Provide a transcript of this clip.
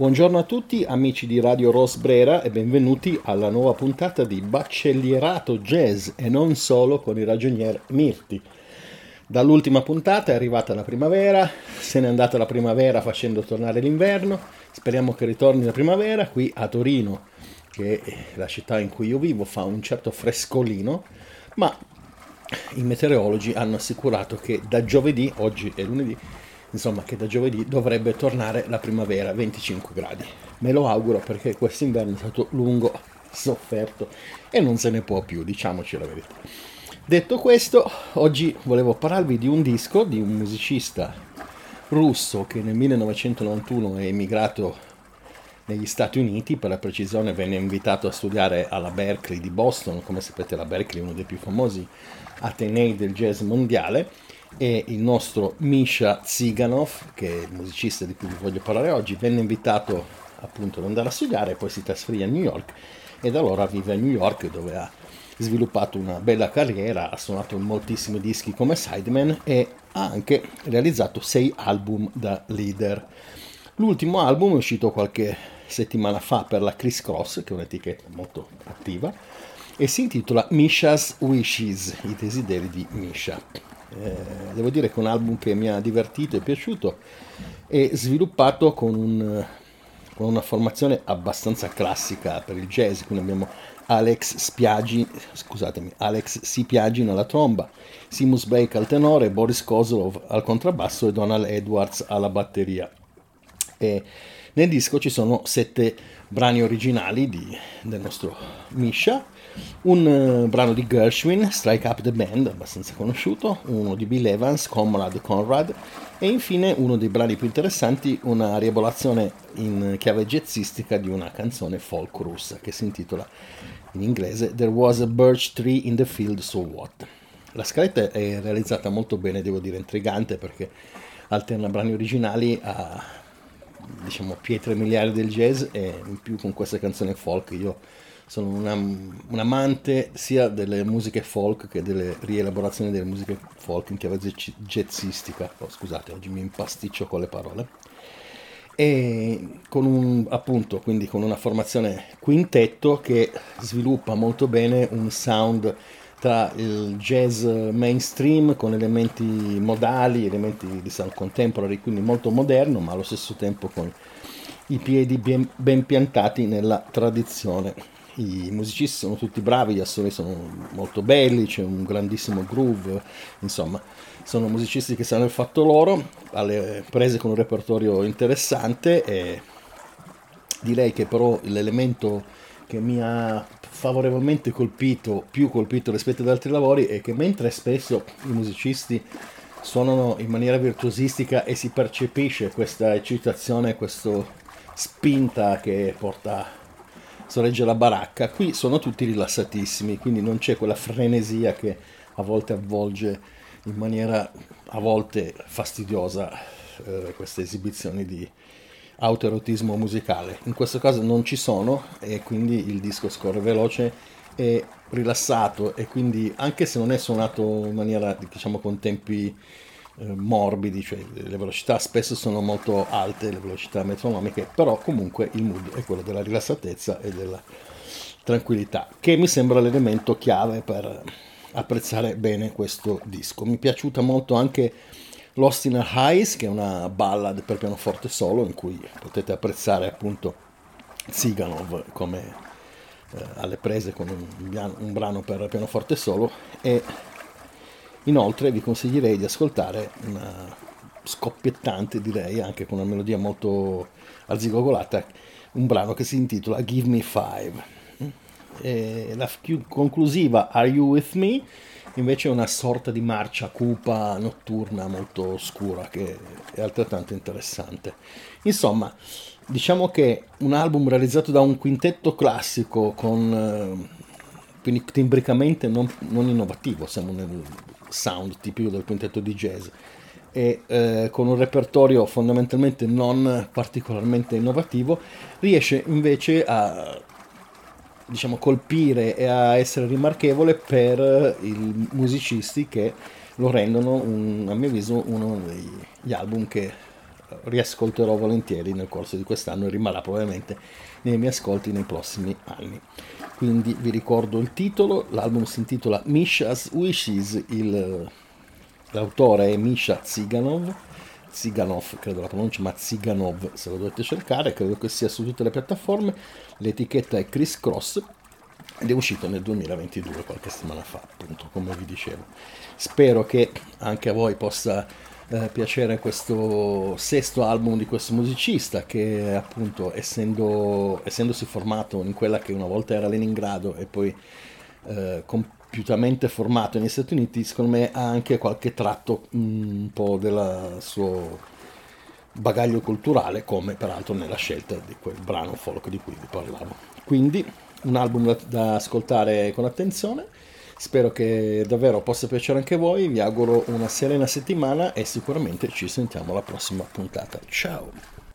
Buongiorno a tutti amici di Radio Ros Brera e benvenuti alla nuova puntata di Baccellierato Jazz e non solo con il ragionier Mirti. Dall'ultima puntata è arrivata la primavera, se n'è andata la primavera facendo tornare l'inverno, speriamo che ritorni la primavera qui a Torino, che è la città in cui io vivo, fa un certo frescolino, ma i meteorologi hanno assicurato che da giovedì, oggi è lunedì, insomma che da giovedì dovrebbe tornare la primavera, 25 gradi. Me lo auguro perché quest'inverno è stato lungo, sofferto e non se ne può più, diciamoci la verità. Detto questo, oggi volevo parlarvi di un disco di un musicista russo che nel 1991 è emigrato negli Stati Uniti, per la precisione venne invitato a studiare alla Berkeley di Boston, come sapete la Berkeley è uno dei più famosi atenei del jazz mondiale, e il nostro Misha Ziganov, che è il musicista di cui vi voglio parlare oggi, venne invitato appunto ad andare a studiare, poi si trasferì a New York e da allora vive a New York dove ha sviluppato una bella carriera, ha suonato moltissimi dischi come sideman e ha anche realizzato sei album da leader. L'ultimo album è uscito qualche settimana fa per la Criss Cross, che è un'etichetta molto attiva, e si intitola Misha's Wishes, i desideri di Misha. Eh, devo dire che è un album che mi ha divertito e piaciuto e sviluppato con, un, con una formazione abbastanza classica per il jazz, quindi abbiamo Alex Spiaggi, scusatemi, Alex Sipiagino alla tromba, Simus Blake al tenore, Boris Kozlov al contrabbasso e Donald Edwards alla batteria. E nel disco ci sono sette brani originali di, del nostro Misha, un uh, brano di Gershwin, Strike Up the Band, abbastanza conosciuto, uno di Bill Evans, Comrade Conrad, e infine uno dei brani più interessanti, una riebolazione in chiave jazzistica di una canzone folk russa che si intitola in inglese There was a birch tree in the field, so what? La scaletta è realizzata molto bene, devo dire intrigante perché alterna brani originali a diciamo pietre miliari del jazz e in più con questa canzone folk io sono una, un amante sia delle musiche folk che delle rielaborazioni delle musiche folk in chiave jazzistica. Oh, scusate, oggi mi impasticcio con le parole. E con un appunto, quindi con una formazione quintetto che sviluppa molto bene un sound tra il jazz mainstream con elementi modali, elementi di sound contemporary, quindi molto moderno, ma allo stesso tempo con i piedi ben, ben piantati nella tradizione i musicisti sono tutti bravi, gli assoli sono molto belli, c'è un grandissimo groove, insomma, sono musicisti che sanno il fatto loro, alle prese con un repertorio interessante e direi che però l'elemento che mi ha favorevolmente colpito, più colpito rispetto ad altri lavori, è che mentre spesso i musicisti suonano in maniera virtuosistica e si percepisce questa eccitazione, questa spinta che porta sorregge la baracca. Qui sono tutti rilassatissimi, quindi non c'è quella frenesia che a volte avvolge in maniera a volte fastidiosa eh, queste esibizioni di autoerotismo musicale. In questo caso non ci sono e quindi il disco scorre veloce e rilassato e quindi anche se non è suonato in maniera diciamo con tempi morbidi, cioè le velocità spesso sono molto alte, le velocità metronomiche, però comunque il mood è quello della rilassatezza e della tranquillità, che mi sembra l'elemento chiave per apprezzare bene questo disco. Mi è piaciuta molto anche Lost in a Highs, che è una ballad per pianoforte solo, in cui potete apprezzare appunto Ziganov come eh, alle prese con un, un brano per pianoforte solo e Inoltre vi consiglierei di ascoltare una scoppiettante, direi, anche con una melodia molto arzigogolata, un brano che si intitola Give Me Five. E la conclusiva Are You With Me? Invece è una sorta di marcia cupa notturna molto scura che è altrettanto interessante. Insomma, diciamo che un album realizzato da un quintetto classico con eh, quindi timbricamente non, non innovativo, siamo nel sound tipico del quintetto di jazz e eh, con un repertorio fondamentalmente non particolarmente innovativo riesce invece a diciamo colpire e a essere rimarchevole per i musicisti che lo rendono un, a mio avviso uno degli album che riascolterò volentieri nel corso di quest'anno e rimarrà probabilmente nei miei ascolti nei prossimi anni. Quindi vi ricordo il titolo, l'album si intitola Misha's Wishes, il, l'autore è Misha Ziganov, Ziganov credo la pronuncia, ma Ziganov se lo dovete cercare, credo che sia su tutte le piattaforme, l'etichetta è Chris Cross ed è uscito nel 2022, qualche settimana fa, appunto, come vi dicevo. Spero che anche a voi possa eh, piacere questo sesto album di questo musicista che appunto essendo, essendosi formato in quella che una volta era Leningrado e poi eh, compiutamente formato negli Stati Uniti, secondo me ha anche qualche tratto mm, un po' del suo bagaglio culturale, come peraltro nella scelta di quel brano folk di cui vi parlavo. Quindi un album da, da ascoltare con attenzione. Spero che davvero possa piacere anche a voi, vi auguro una serena settimana e sicuramente ci sentiamo alla prossima puntata. Ciao!